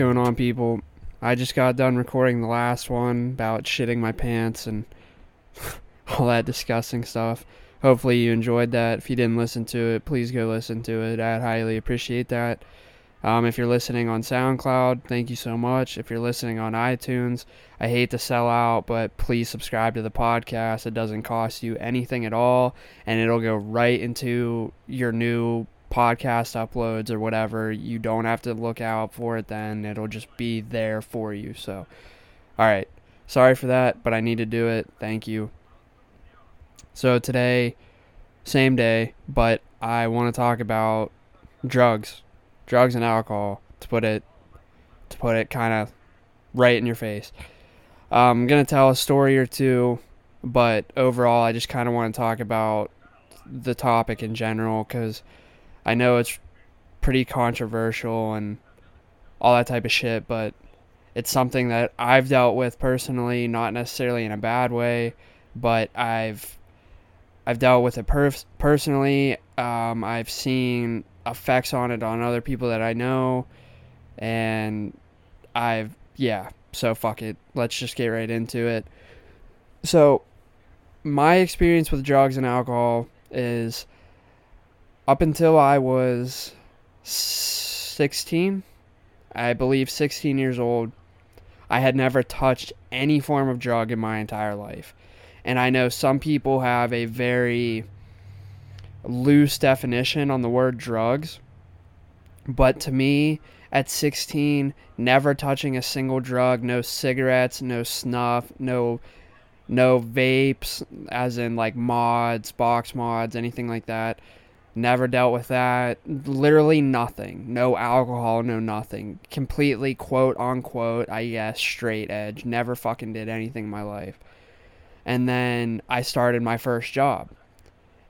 going on, people? I just got done recording the last one about shitting my pants and all that disgusting stuff. Hopefully, you enjoyed that. If you didn't listen to it, please go listen to it. I'd highly appreciate that. Um, if you're listening on SoundCloud, thank you so much. If you're listening on iTunes, I hate to sell out, but please subscribe to the podcast. It doesn't cost you anything at all, and it'll go right into your new podcast uploads or whatever. You don't have to look out for it then. It'll just be there for you. So, all right. Sorry for that, but I need to do it. Thank you. So, today, same day, but I want to talk about drugs drugs and alcohol to put it to put it kind of right in your face. I'm gonna tell a story or two, but overall, I just kind of want to talk about the topic in general because I know it's pretty controversial and all that type of shit, but it's something that I've dealt with personally, not necessarily in a bad way, but I've I've dealt with it per- personally. Um, I've seen effects on it on other people that I know, and I've yeah. So fuck it. Let's just get right into it. So, my experience with drugs and alcohol is up until I was 16, I believe 16 years old, I had never touched any form of drug in my entire life. And I know some people have a very loose definition on the word drugs. But to me, at 16, never touching a single drug, no cigarettes, no snuff, no no vapes as in like mods, box mods, anything like that. Never dealt with that. Literally nothing. No alcohol, no nothing. Completely quote unquote, I guess, straight edge. Never fucking did anything in my life. And then I started my first job.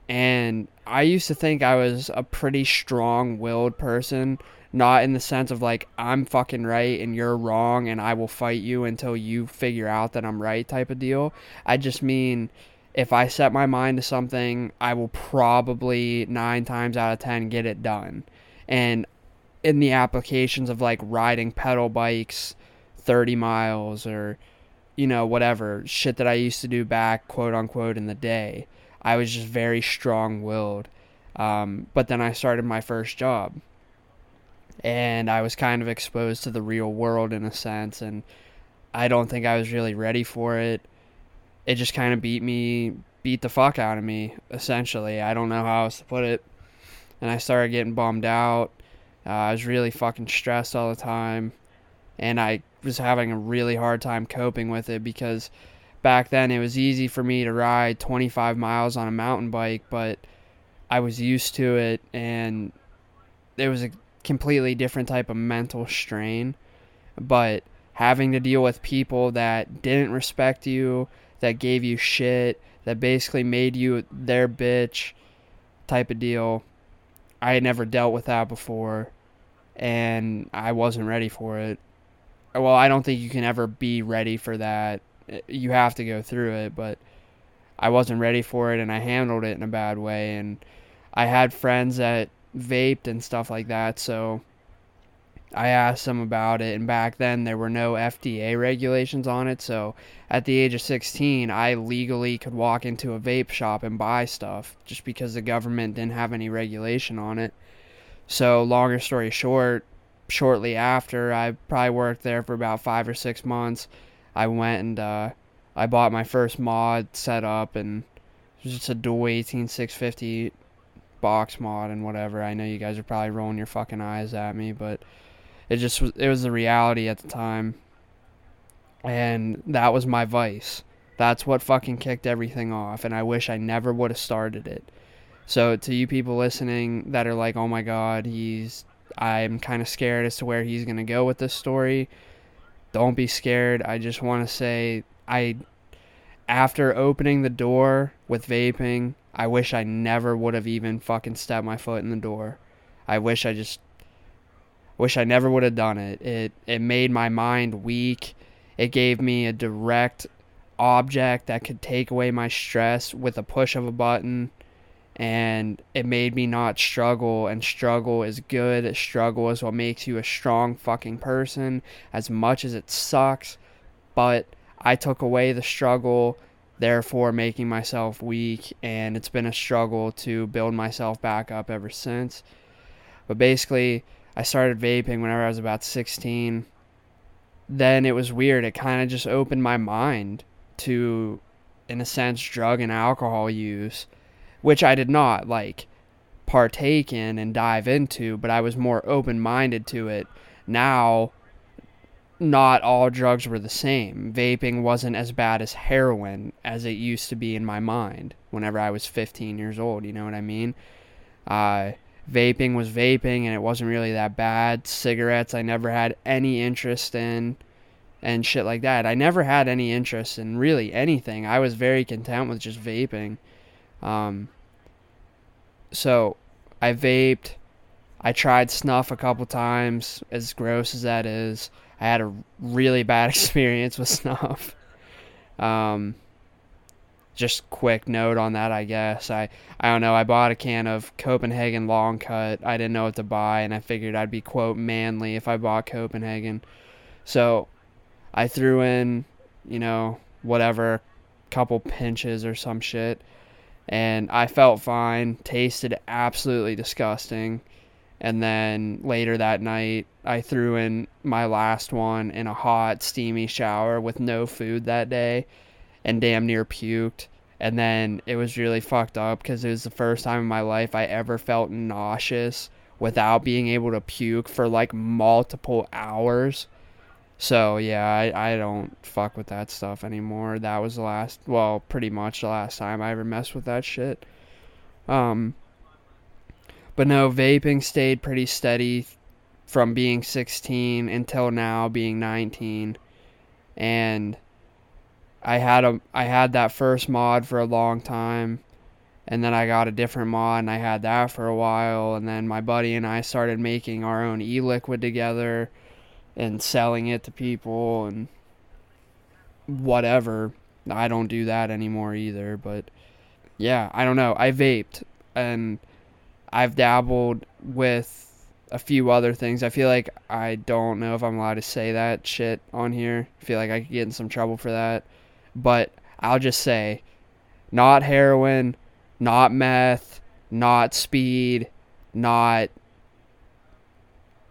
And I used to think I was a pretty strong willed person, not in the sense of like, I'm fucking right and you're wrong and I will fight you until you figure out that I'm right type of deal. I just mean, if I set my mind to something, I will probably nine times out of ten get it done. And in the applications of like riding pedal bikes 30 miles or, you know, whatever shit that I used to do back, quote unquote, in the day I was just very strong willed. Um, but then I started my first job. And I was kind of exposed to the real world in a sense. And I don't think I was really ready for it. It just kind of beat me, beat the fuck out of me, essentially. I don't know how else to put it. And I started getting bummed out. Uh, I was really fucking stressed all the time. And I was having a really hard time coping with it because back then it was easy for me to ride 25 miles on a mountain bike, but I was used to it and it was a completely different type of mental strain. But having to deal with people that didn't respect you, that gave you shit, that basically made you their bitch type of deal. I had never dealt with that before and I wasn't ready for it. Well, I don't think you can ever be ready for that uh, you have to go through it, but I wasn't ready for it and I handled it in a bad way and I had friends that vaped and stuff like that, so I asked them about it and back then there were no FDA regulations on it, so at the age of 16, I legally could walk into a vape shop and buy stuff just because the government didn't have any regulation on it. So, longer story short, shortly after, I probably worked there for about 5 or 6 months I went and uh, I bought my first mod set up and it was just a dual 18650 box mod and whatever. I know you guys are probably rolling your fucking eyes at me, but it just was it was the reality at the time. And that was my vice. That's what fucking kicked everything off and I wish I never would have started it. So to you people listening that are like, "Oh my god, he's I'm kind of scared as to where he's going to go with this story." Don't be scared. I just want to say I after opening the door with vaping, I wish I never would have even fucking stepped my foot in the door. I wish I just wish I never would have done it. It it made my mind weak. It gave me a direct object that could take away my stress with a push of a button. And it made me not struggle. And struggle is good. Struggle is what makes you a strong fucking person as much as it sucks. But i took away the struggle therefore making myself weak. And it's been a struggle to build myself back up ever since. But basically i started vaping whenever i was about 16 then it was weird it kind of just opened my mind to in a sense drug and alcohol use which I did not like partake in and dive into, but I was more open minded to it. Now, not all drugs were the same. Vaping wasn't as bad as heroin as it used to be in my mind whenever I was 15 years old. You know what I mean? Uh, vaping was vaping and it wasn't really that bad. Cigarettes, I never had any interest in and shit like that. I never had any interest in really anything. I was very content with just vaping. Um, so I vaped. I tried snuff a couple times, as gross as that is. I had a really bad experience with snuff. Um, just quick note on that, I guess. I I don't know. I bought a can of Copenhagen Long Cut. I didn't know what to buy, and I figured I'd be quote manly if I bought Copenhagen. So I threw in, you know, whatever, couple pinches or some shit and I felt fine. Tasted absolutely disgusting. And then later that night, I threw in my last one in a hot, steamy shower with no food that day and damn near puked. And then it was really fucked up because it was the first time in my life I ever felt nauseous without being able to puke for like multiple hours. So yeah, I, I don't fuck with that stuff anymore. That was the last, well, pretty much the last time I ever messed with that shit. Um, but no, vaping stayed pretty steady from being 16 until now being 19, and I had a I had that first mod for a long time, and then I got a different mod and I had that for a while, and then my buddy and I started making our own e-liquid together and selling it to people and whatever. I don't do that anymore either, but yeah, I don't know. I vaped and I've dabbled with a few other things. I feel like I don't know if I'm allowed to say that shit on here. I feel like I could get in some trouble for that. But I'll just say not heroin, not meth, not speed, not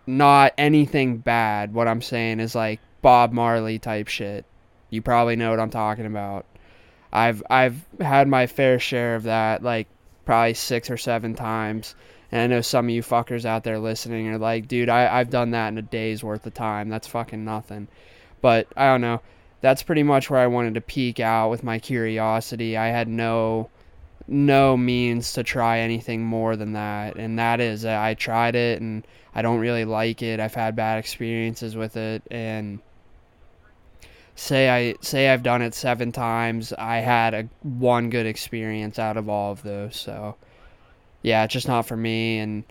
not anything bad. What I'm saying is like Bob Marley type shit. You probably know what I'm talking about. I've I've had my fair share of that, like probably six or seven times. And I know some of you fuckers out there listening are like, dude, I, I've done that in a day's worth of time. That's fucking nothing. But I don't know. That's pretty much where I wanted to peak out with my curiosity. I had no no means to try anything more than that. And that is, uh, I tried it and I don't really like it. I've had bad experiences with it. And say I say I've done it seven times, I had a one good experience out of all of those. So yeah, it's just not for me. And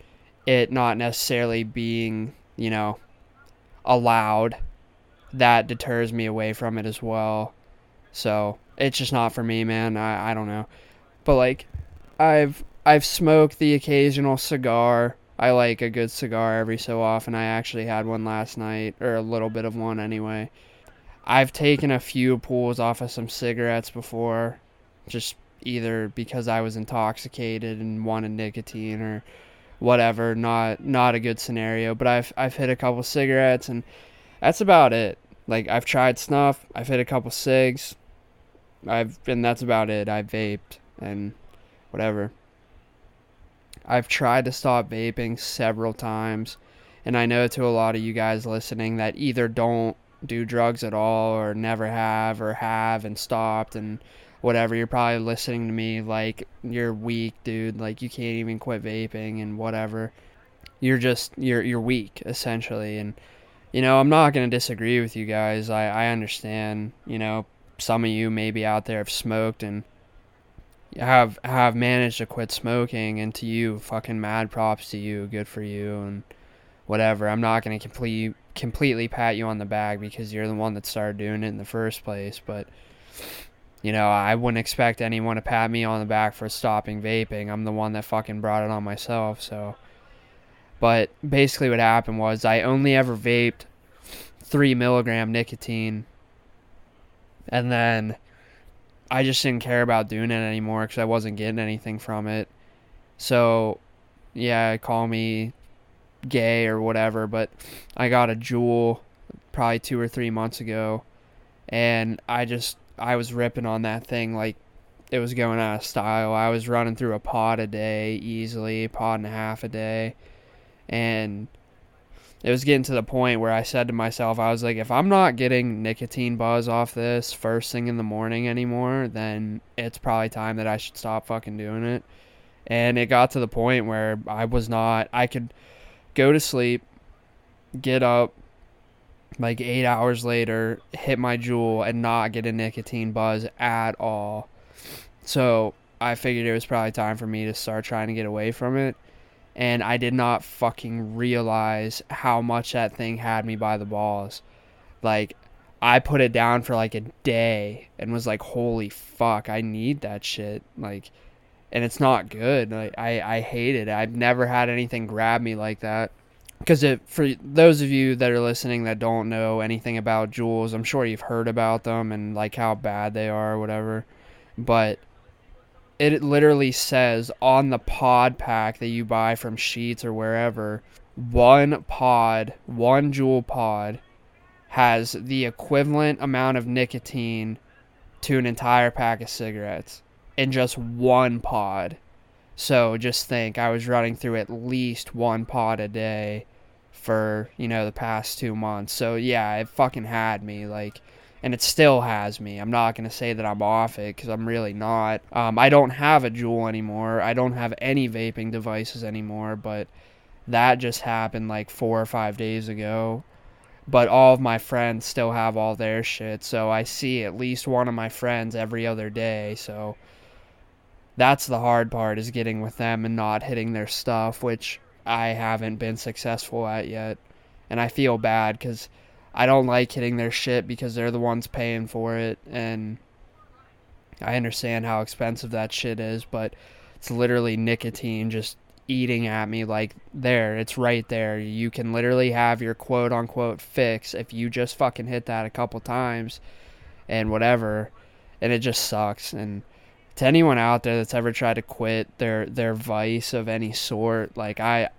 it not necessarily being, you know, allowed that deters me away from it as well. So it's just not for me, man. I, I don't know but like I've I've smoked the occasional cigar. I like a good cigar every so often. I actually had one last night or a little bit of one anyway. I've taken a few pulls off of some cigarettes before just either because I was intoxicated and wanted nicotine or whatever, not not a good scenario, but I've I've hit a couple cigarettes and that's about it. Like I've tried snuff, I've hit a couple cigs. I've and that's about it. I've vaped and whatever. I've tried to stop vaping several times, and I know to a lot of you guys listening that either don't do drugs at all or never have or have and stopped and whatever. You're probably listening to me like you're weak, dude. Like you can't even quit vaping and whatever. You're just you're you're weak essentially and you know, I'm not going to disagree with you guys. I I understand, you know, some of you maybe out there have smoked and have have managed to quit smoking and to you fucking mad props to you good for you and whatever i'm not going to complete completely pat you on the back because you're the one that started doing it in the first place but you know, I wouldn't expect anyone to pat me on the back for stopping vaping. I'm the one that fucking brought it on myself, so. But basically, what happened was I only ever vaped three milligram nicotine, and then I just didn't care about doing it anymore because I wasn't getting anything from it. So, yeah, call me gay or whatever, but I got a Juul probably two or three months ago, and I just I was ripping on that thing like it was going out of style. I was running through a pod a day easily, pod and a half a day, and it was getting to the point where I said to myself, I was like, if I'm not getting nicotine buzz off this first thing in the morning anymore, then it's probably time that I should stop fucking doing it. And it got to the point where I was not, I could go to sleep, get up, like eight hours later, hit my Juul and not get a nicotine buzz at all. So I figured it was probably time for me to start trying to get away from it. And I did not fucking realize how much that thing had me by the balls. Like, I put it down for like a day and was like, holy fuck, I need that shit. Like, and it's not good. Like, I, I hate it. I've never had anything grab me like that because for those of you that are listening that don't know anything about Juuls, I'm sure you've heard about them and like how bad they are or whatever. But it literally says on the pod pack that you buy from Sheetz or wherever, one pod, one Juul pod has the equivalent amount of nicotine to an entire pack of cigarettes in just one pod. So just think, I was running through at least one pod a day for, you know, the past two months. So yeah, it fucking had me. Like, and it still has me. I'm not going to say that I'm off it because I'm really not. Um, I don't have a Juul anymore. I don't have any vaping devices anymore, but that just happened like four or five days ago. But all of my friends still have all their shit, so I see at least one of my friends every other day, so that's the hard part is getting with them and not hitting their stuff, which I haven't been successful at yet. And I feel bad because I don't like hitting their shit because they're the ones paying for it. And I understand how expensive that shit is, but it's literally nicotine just eating at me like there it's right there you can literally have your quote unquote fix if you just fucking hit that a couple times and whatever and it just sucks and to anyone out there that's ever tried to quit their their vice of any sort, like I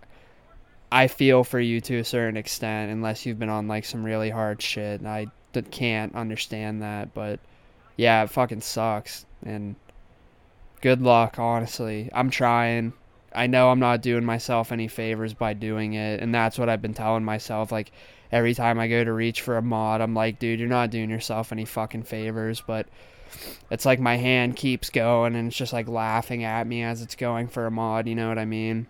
I feel for you to a certain extent unless you've been on like some really hard shit. And I can't understand that, but yeah, it fucking sucks and good luck, honestly. I'm trying. I know I'm not doing myself any favors by doing it, and that's what I've been telling myself like every time I go to reach for a mod, I'm like, dude, you're not doing yourself any fucking favors, but it's like my hand keeps going and it's just like laughing at me as it's going for a mod, you know what I mean?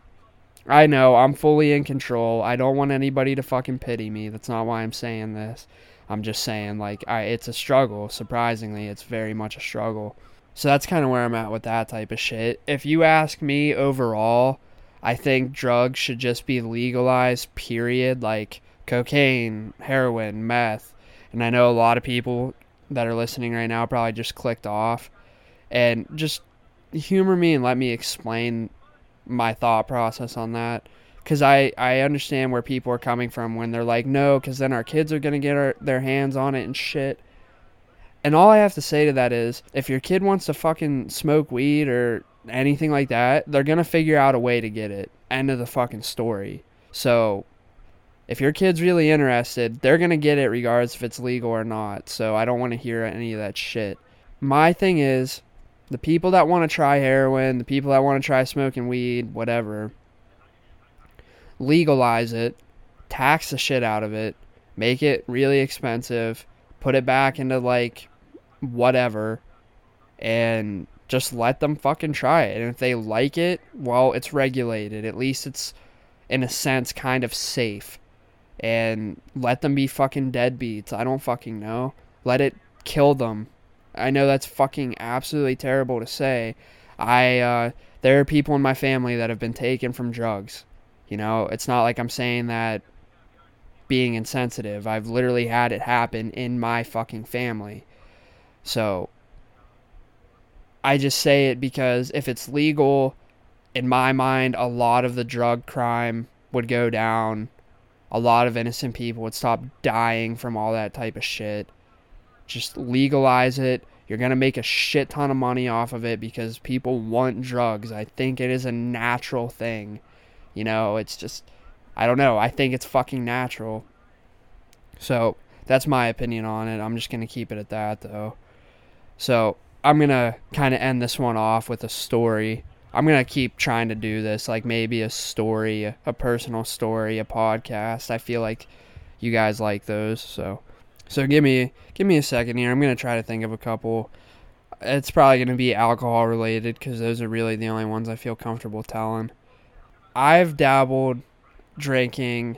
I know, I'm fully in control. I don't want anybody to fucking pity me. That's not why I'm saying this. I'm just saying like I it's a struggle, surprisingly. It's very much a struggle. So that's kind of where I'm at with that type of shit. If you ask me overall, I think drugs should just be legalized, period, like cocaine, heroin, meth. And I know a lot of people that are listening right now probably just clicked off and just humor me and let me explain my thought process on that because I, I understand where people are coming from when they're like no because then our kids are going to get our, their hands on it and shit and all i have to say to that is if your kid wants to fucking smoke weed or anything like that they're going to figure out a way to get it end of the fucking story so if your kid's really interested, they're going to get it regardless if it's legal or not. So I don't want to hear any of that shit. My thing is, the people that want to try heroin, the people that want to try smoking weed, whatever, legalize it, tax the shit out of it, make it really expensive, put it back into like whatever, and just let them fucking try it. And if they like it, well, it's regulated. At least it's, in a sense, kind of safe and let them be fucking deadbeats. I don't fucking know. Let it kill them. I know that's fucking absolutely terrible to say. I uh, there are people in my family that have been taken from drugs. You know, it's not like I'm saying that being insensitive. I've literally had it happen in my fucking family. So, I just say it because if it's legal, in my mind, a lot of the drug crime would go down. A lot of innocent people would stop dying from all that type of shit. Just legalize it. You're going to make a shit ton of money off of it because people want drugs. I think it is a natural thing. You know, it's just, I don't know. I think it's fucking natural. So that's my opinion on it. I'm just going to keep it at that, though. So I'm going to kind of end this one off with a story. I'm going to keep trying to do this, like maybe a story, a personal story, a podcast. I feel like you guys like those. So. So give me give me a second here. I'm gonna try to think of a couple. It's probably gonna be alcohol related because those are really the only ones I feel comfortable telling. I've dabbled drinking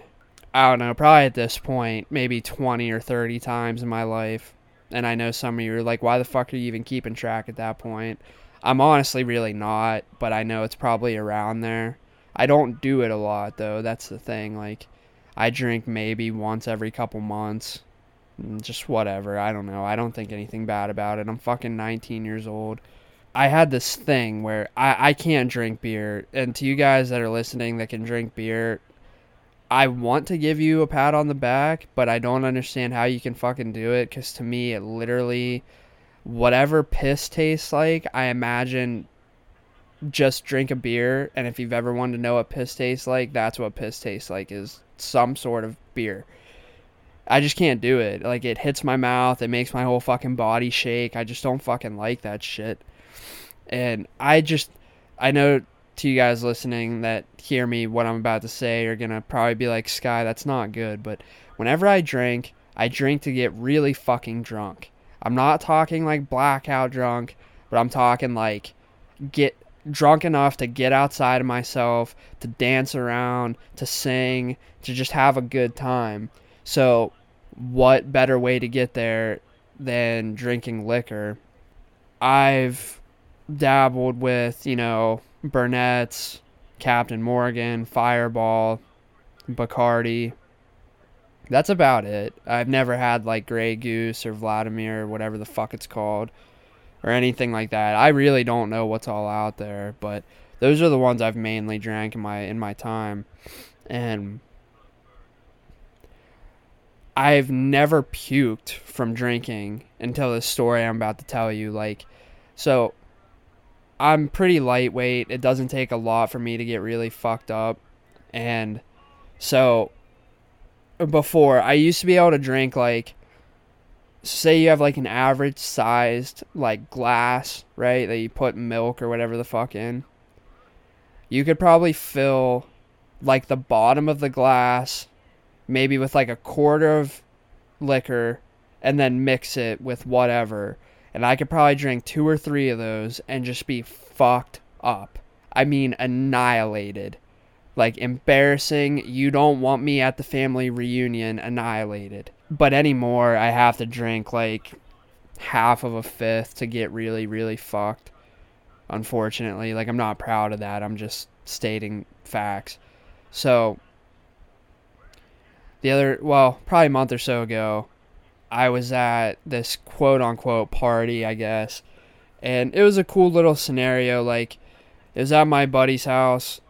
I don't know, probably at this point, maybe 20 or 30 times in my life. And I know some of you are like, why the fuck are you even keeping track at that point? I'm honestly really not, but I know it's probably around there. I don't do it a lot, though. That's the thing. Like, I drink maybe once every couple months. Mm, just whatever. I don't know. I don't think anything bad about it. I'm fucking 19 years old. I had this thing where I, I can't drink beer. And to you guys that are listening that can drink beer, I want to give you a pat on the back, but I don't understand how you can fucking do it because to me, it literally, whatever piss tastes like, I imagine just drink a beer. And if you've ever wanted to know what piss tastes like, that's what piss tastes like is some sort of beer. I just can't do it. Like, it hits my mouth, it makes my whole fucking body shake. I just don't fucking like that shit. And I just, I know to you guys listening that hear me what I'm about to say are gonna probably be like, Sky, that's not good. But whenever I drink, I drink to get really fucking drunk. I'm not talking like blackout drunk, but I'm talking like get drunk enough to get outside of myself, to dance around, to sing, to just have a good time. So, what better way to get there than drinking liquor? I've dabbled with, you know, Burnett's, Captain Morgan, Fireball, Bacardi. That's about it. I've never had like Grey Goose or Vladimir or whatever the fuck it's called or anything like that. I really don't know what's all out there, but those are the ones I've mainly drank in my in my time. And I've never puked from drinking until this story I'm about to tell you like so I'm pretty lightweight. It doesn't take a lot for me to get really fucked up. And so before, I used to be able to drink like say you have like an average sized like glass, right? That you put milk or whatever the fuck in. You could probably fill like the bottom of the glass maybe with like a quarter of liquor and then mix it with whatever and I could probably drink two or three of those and just be fucked up. I mean, annihilated. Like, embarrassing. You don't want me at the family reunion, annihilated. But anymore, I have to drink like half of a fifth to get really, really fucked. Unfortunately, like, I'm not proud of that. I'm just stating facts. So, the other, well, probably a month or so ago, I was at this quote unquote party, I guess. And it was a cool little scenario. Like, it was at my buddy's house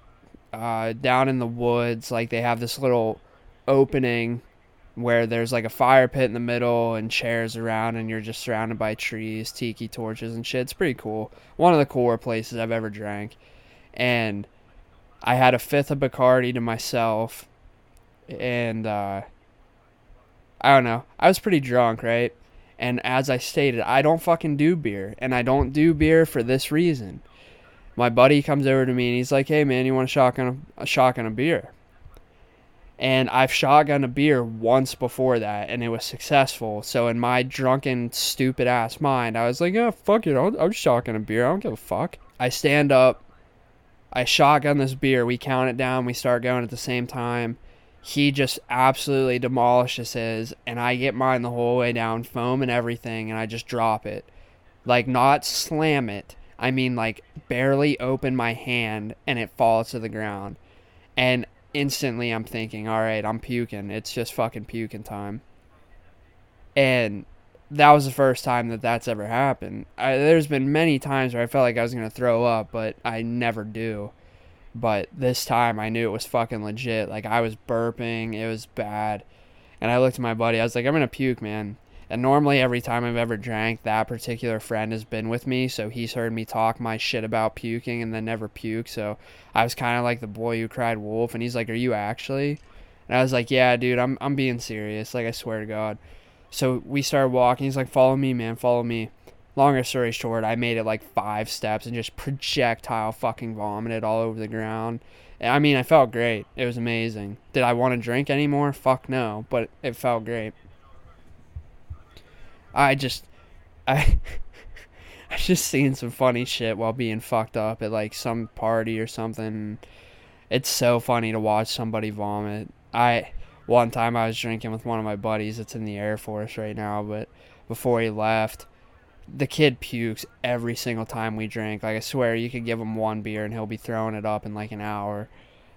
uh, down in the woods. Like, they have this little opening where there's like a fire pit in the middle and chairs around, and you're just surrounded by trees, tiki torches, and shit. It's pretty cool. One of the cooler places I've ever drank. And I had a fifth of Bacardi to myself. And, uh, I don't know. I was pretty drunk, right? And as I stated, I don't fucking do beer. And I don't do beer for this reason. My buddy comes over to me and he's like, hey man, you want a shotgun a, a shotgun of beer? And I've shotgun a beer once before that and it was successful. So in my drunken, stupid ass mind, I was like, yeah, fuck it. I'll shotgun a beer. I don't give a fuck. I stand up. I shotgun this beer. We count it down. We start going at the same time he just absolutely demolishes his, and I get mine the whole way down, foam and everything, and I just drop it. Like, not slam it. I mean, like, barely open my hand, and it falls to the ground. And instantly I'm thinking, all right, I'm puking. It's just fucking puking time. And that was the first time that that's ever happened. I, there's been many times where I felt like I was gonna throw up, but I never do. But this time I knew it was fucking legit. Like I was burping, it was bad. And I looked at my buddy, I was like, I'm gonna puke, man. And normally every time I've ever drank, that particular friend has been with me, so he's heard me talk my shit about puking and then never puke. So I was kind of like the boy who cried wolf, and he's like, "Are you actually?" And I was like, "Yeah, dude, I'm I'm being serious. Like I swear to God." So we started walking. He's like, "Follow me, man. Follow me." Longer story short, I made it like five steps and just projectile fucking vomited all over the ground. I mean, I felt great. It was amazing. Did I want to drink anymore? Fuck no, but it felt great. I just, I, I just seen some funny shit while being fucked up at like some party or something. It's so funny to watch somebody vomit. I one time I was drinking with one of my buddies. It's in the Air Force right now, but before he left, the kid pukes every single time we drink. Like I swear, you could give him one beer and he'll be throwing it up in like an hour.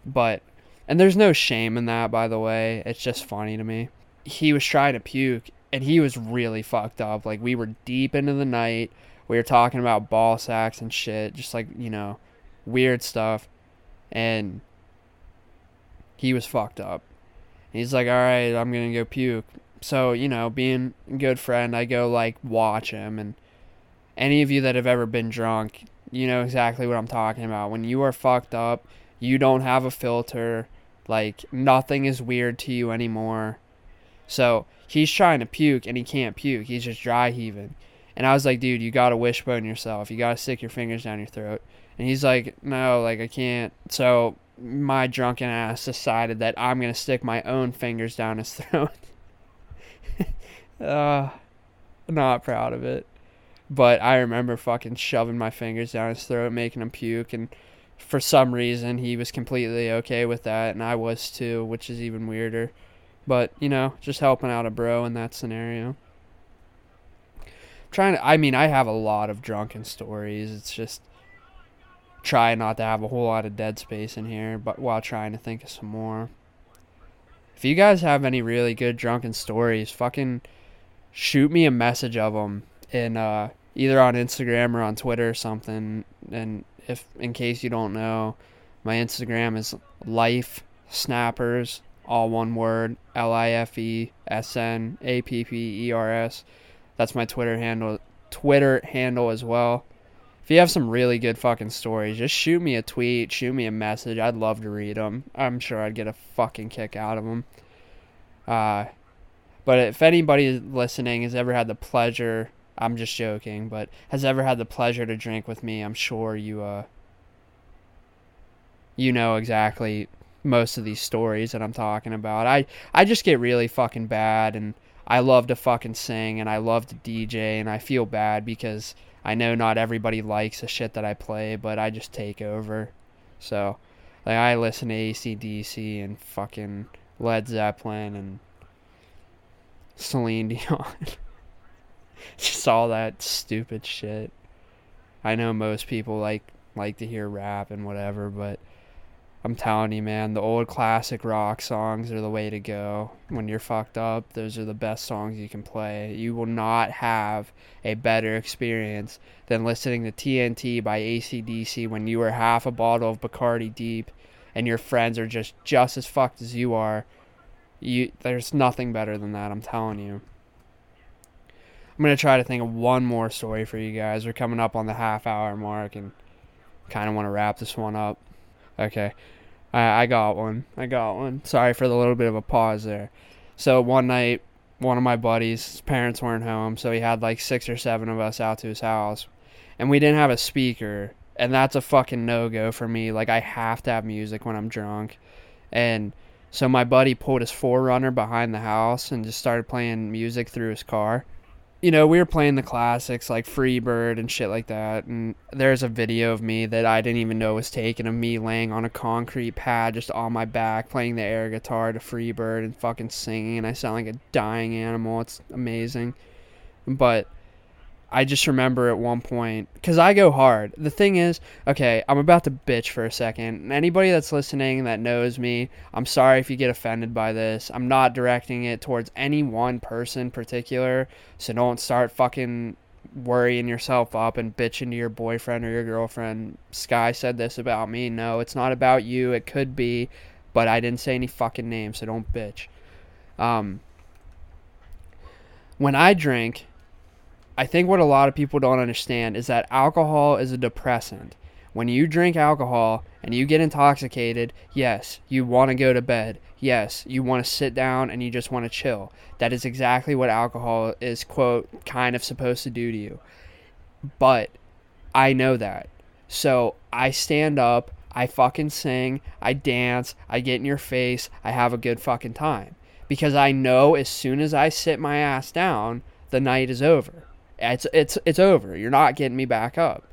But and there's no shame in that, by the way. It's just funny to me. He was trying to puke and he was really fucked up. Like we were deep into the night. We were talking about ball sacks and shit, just like, you know, weird stuff. And he was fucked up. He's like, "All right, I'm going to go puke." So, you know, being a good friend, I go like watch him and any of you that have ever been drunk, you know exactly what I'm talking about. When you are fucked up, you don't have a filter, like nothing is weird to you anymore. So, he's trying to puke and he can't puke. He's just dry heaving. And I was like, dude, you gotta wishbone yourself. You gotta stick your fingers down your throat. And he's like, no, like I can't. So my drunken ass decided that I'm gonna stick my own fingers down his throat. Uh, not proud of it. But I remember fucking shoving my fingers down his throat, making him puke, and for some reason he was completely okay with that, and I was too, which is even weirder. But, you know, just helping out a bro in that scenario. trying to, I mean, I have a lot of drunken stories. It's just try not to have a whole lot of dead space in here, but while trying to think of some more. If you guys have any really good drunken stories, fucking shoot me a message of them in uh, either on Instagram or on Twitter or something. And if in case you don't know, my Instagram is life snappers all one word L I F E S N A P P E R S. That's my Twitter handle. Twitter handle as well. If you have some really good fucking stories, just shoot me a tweet, shoot me a message. I'd love to read them. I'm sure I'd get a fucking kick out of them. Uh, but if anybody listening has ever had the pleasure, I'm just joking, but has ever had the pleasure to drink with me, I'm sure you uh you know exactly most of these stories that I'm talking about. I I just get really fucking bad and I love to fucking sing and I love to DJ and I feel bad because I know not everybody likes the shit that I play, but I just take over. So, like I listen to ACDC and fucking Led Zeppelin and Celine Dion. just all that stupid shit. I know most people like like to hear rap and whatever, but I'm telling you, man, the old classic rock songs are the way to go. When you're fucked up, those are the best songs you can play. You will not have a better experience than listening to TNT by ACDC when you are half a bottle of Bacardi deep and your friends are just just as fucked as you are. You there's nothing better than that, I'm telling you. I'm gonna try to think of one more story for you guys. We're coming up on the half hour mark and kind of want to wrap this one up. Okay. I, I got one. I got one. Sorry for the little bit of a pause there. So one night, one of my buddies, his parents weren't home, so he had like six or seven of us out to his house, and we didn't have a speaker, and that's a fucking no go for me. Like I have to have music when I'm drunk, and so my buddy pulled his 4Runner behind the house and just started playing music through his car you know, we were playing the classics like Freebird and shit like that. And there's a video of me that I didn't even know was taken of me laying on a concrete pad just on my back playing the air guitar to Freebird and fucking singing. And I sound like a dying animal. It's amazing. But I just remember at one point because I go hard. The thing is, okay, I'm about to bitch for a second. Anybody that's listening that knows me, I'm sorry if you get offended by this. I'm not directing it towards any one person particular, so don't start fucking worrying yourself up and bitching to your boyfriend or your girlfriend. Sky said this about me. No, it's not about you. It could be, but I didn't say any fucking names, so don't bitch. Um, when I drink, I think what a lot of people don't understand is that alcohol is a depressant. When you drink alcohol and you get intoxicated, yes, you want to go to bed. Yes, you want to sit down and you just want to chill. That is exactly what alcohol is, quote, kind of supposed to do to you. But I know that. So I stand up, I fucking sing, I dance, I get in your face, I have a good fucking time. Because I know as soon as I sit my ass down, the night is over. It's it's it's over. You're not getting me back up.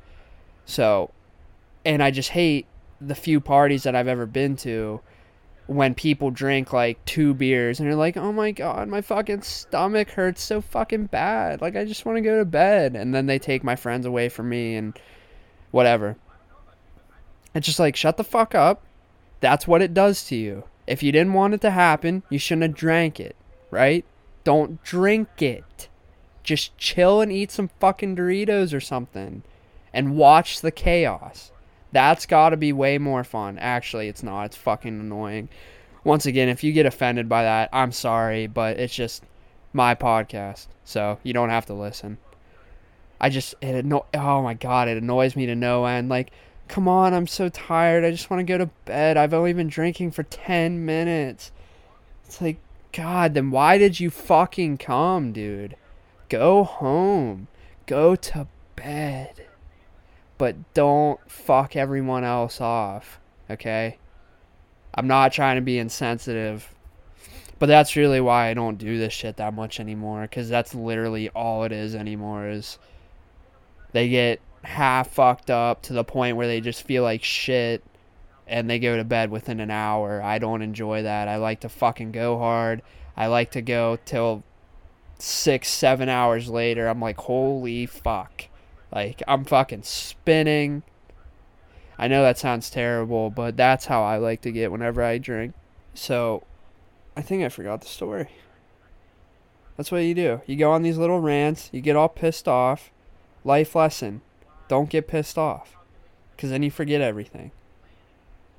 So and I just hate the few parties that I've ever been to when people drink like two beers and they're like, "Oh my god, my fucking stomach hurts so fucking bad. Like I just want to go to bed." And then they take my friends away from me and whatever. It's just like, "Shut the fuck up." That's what it does to you. If you didn't want it to happen, you shouldn't have drank it, right? Don't drink it. Just chill and eat some fucking Doritos or something and watch the chaos. That's got to be way more fun. Actually, it's not. It's fucking annoying. Once again, if you get offended by that, I'm sorry, but it's just my podcast, so you don't have to listen. I just it anno- oh my god, it annoys me to no end. Like, come on, I'm so tired. I just want to go to bed. I've only been drinking for 10 minutes. It's like, god, then why did you fucking come, dude? Go home. Go to bed but don't fuck everyone else off, okay? I'm not trying to be insensitive, but that's really why I don't do this shit that much anymore cuz that's literally all it is anymore is they get half fucked up to the point where they just feel like shit and they go to bed within an hour. I don't enjoy that. I like to fucking go hard. I like to go till 6 7 hours later. I'm like, "Holy fuck." Like I'm fucking spinning. I know that sounds terrible, but that's how I like to get whenever I drink. So, I think I forgot the story. That's what you do. You go on these little rants, you get all pissed off. Life lesson don't get pissed off, because then you forget everything.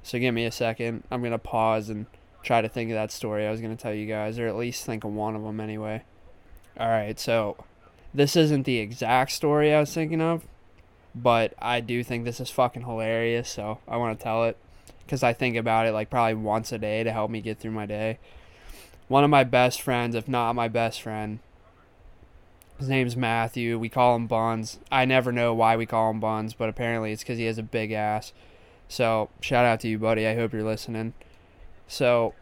So, give me a second. I'm going to pause and try to think of that story I was going to tell you guys, or at least think of one of them anyway. Alright, so this isn't the exact story I was thinking of, but I do think this is fucking hilarious, so I want to tell it because I think about it like probably once a day to help me get through my day. One of my best friends, if not my best friend, his name's Matthew. We call him Buns. I never know why we call him Buns, but apparently it's because he has a big ass. So shout out to you, buddy. I hope you're listening. So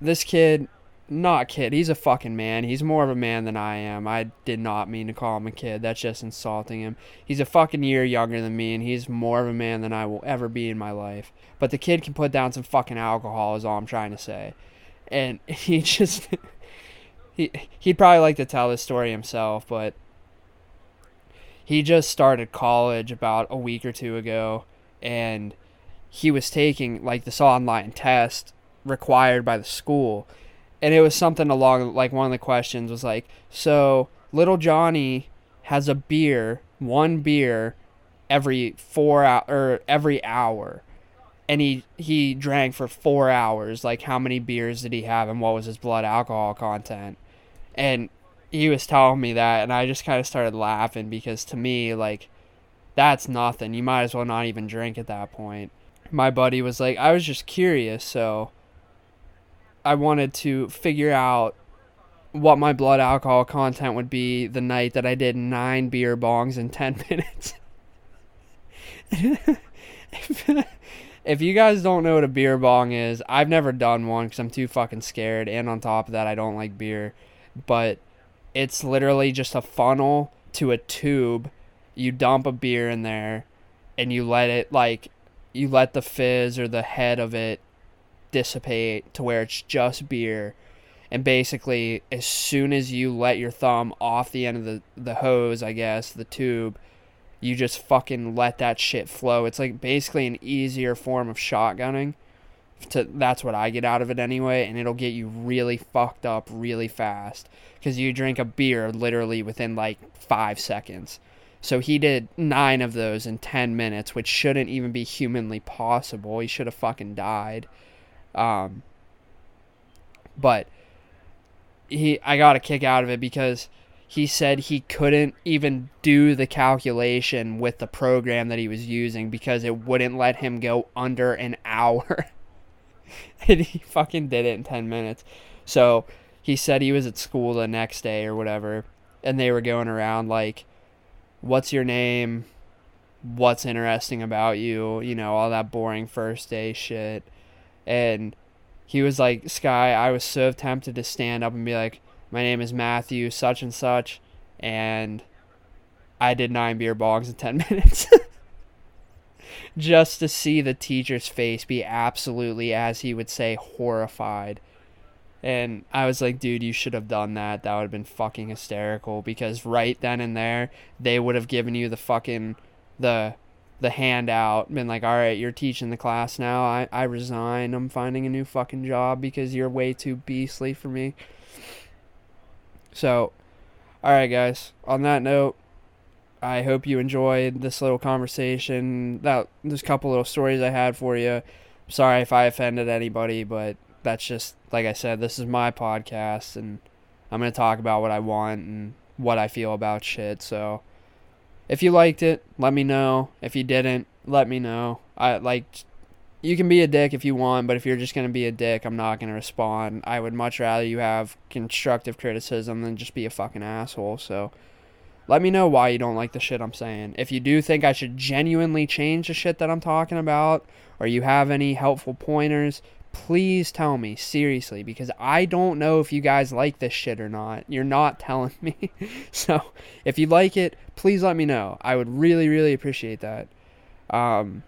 this kid not kid. He's a fucking man. He's more of a man than I am. I did not mean to call him a kid. That's just insulting him. He's a fucking year younger than me, and he's more of a man than I will ever be in my life. But the kid can put down some fucking alcohol, is all I'm trying to say. And he just. he, he'd probably like to tell this story himself, but. He just started college about a week or two ago, and he was taking, like, this online test required by the school and it was something along like one of the questions was like, so little Johnny has a beer, one beer, every four hour or every hour, and he he drank for four hours. Like, how many beers did he have, and what was his blood alcohol content? And he was telling me that, and I just kind of started laughing because to me, like, that's nothing. You might as well not even drink at that point. My buddy was like, I was just curious, so I wanted to figure out what my blood alcohol content would be the night that I did nine beer bongs in 10 minutes. if, you guys don't know what a beer bong is, I've never done one because I'm too fucking scared. And on top of that, I don't like beer. But it's literally just a funnel to a tube. You dump a beer in there and you let it, like, you let the fizz or the head of it dissipate to where it's just beer and basically as soon as you let your thumb off the end of the the hose, I guess, the tube, you just fucking let that shit flow. It's like basically an easier form of shotgunning. To that's what I get out of it anyway, and it'll get you really fucked up really fast because you drink a beer literally within like five seconds. So he did nine of those in ten minutes, which shouldn't even be humanly possible. He should have fucking died. Um, but he, I got a kick out of it because he said he couldn't even do the calculation with the program that he was using because it wouldn't let him go under an hour. and he fucking did it in 10 minutes. So he said he was at school the next day or whatever, and they were going around like, What's your name? What's interesting about you? You know, all that boring first day shit. And he was like, Sky, I was so tempted to stand up and be like, my name is Matthew, such and such, and I did nine beer bongs in 10 minutes. Just to see the teacher's face be absolutely, as he would say, horrified. And I was like, dude, you should have done that. That would have been fucking hysterical because right then and there, they would have given you the fucking, the, the handout, been like, all right, you're teaching the class now. I, I resign. I'm finding a new fucking job because you're way too beastly for me. So, all right, guys. On that note, I hope you enjoyed this little conversation. That there's a couple little stories I had for you. Sorry if I offended anybody, but that's just like I said. This is my podcast, and I'm gonna talk about what I want and what I feel about shit. So, if you liked it, let me know. If you didn't, let me know. I like you can be a dick if you want, but if you're just going to be a dick, I'm not going to respond. I would much rather you have constructive criticism than just be a fucking asshole. So let me know why you don't like the shit I'm saying. If you do think I should genuinely change the shit that I'm talking about, or you have any helpful pointers, please tell me seriously because I don't know if you guys like this shit or not. You're not telling me. so if you like it, please let me know. I would really, really appreciate that. Um,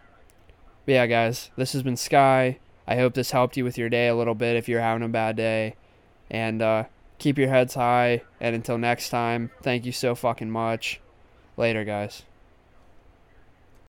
but yeah, guys, this has been Sky. I hope this helped you with your day a little bit if you're having a bad day. And uh, keep your heads high. And until next time, thank you so fucking much. Later, guys.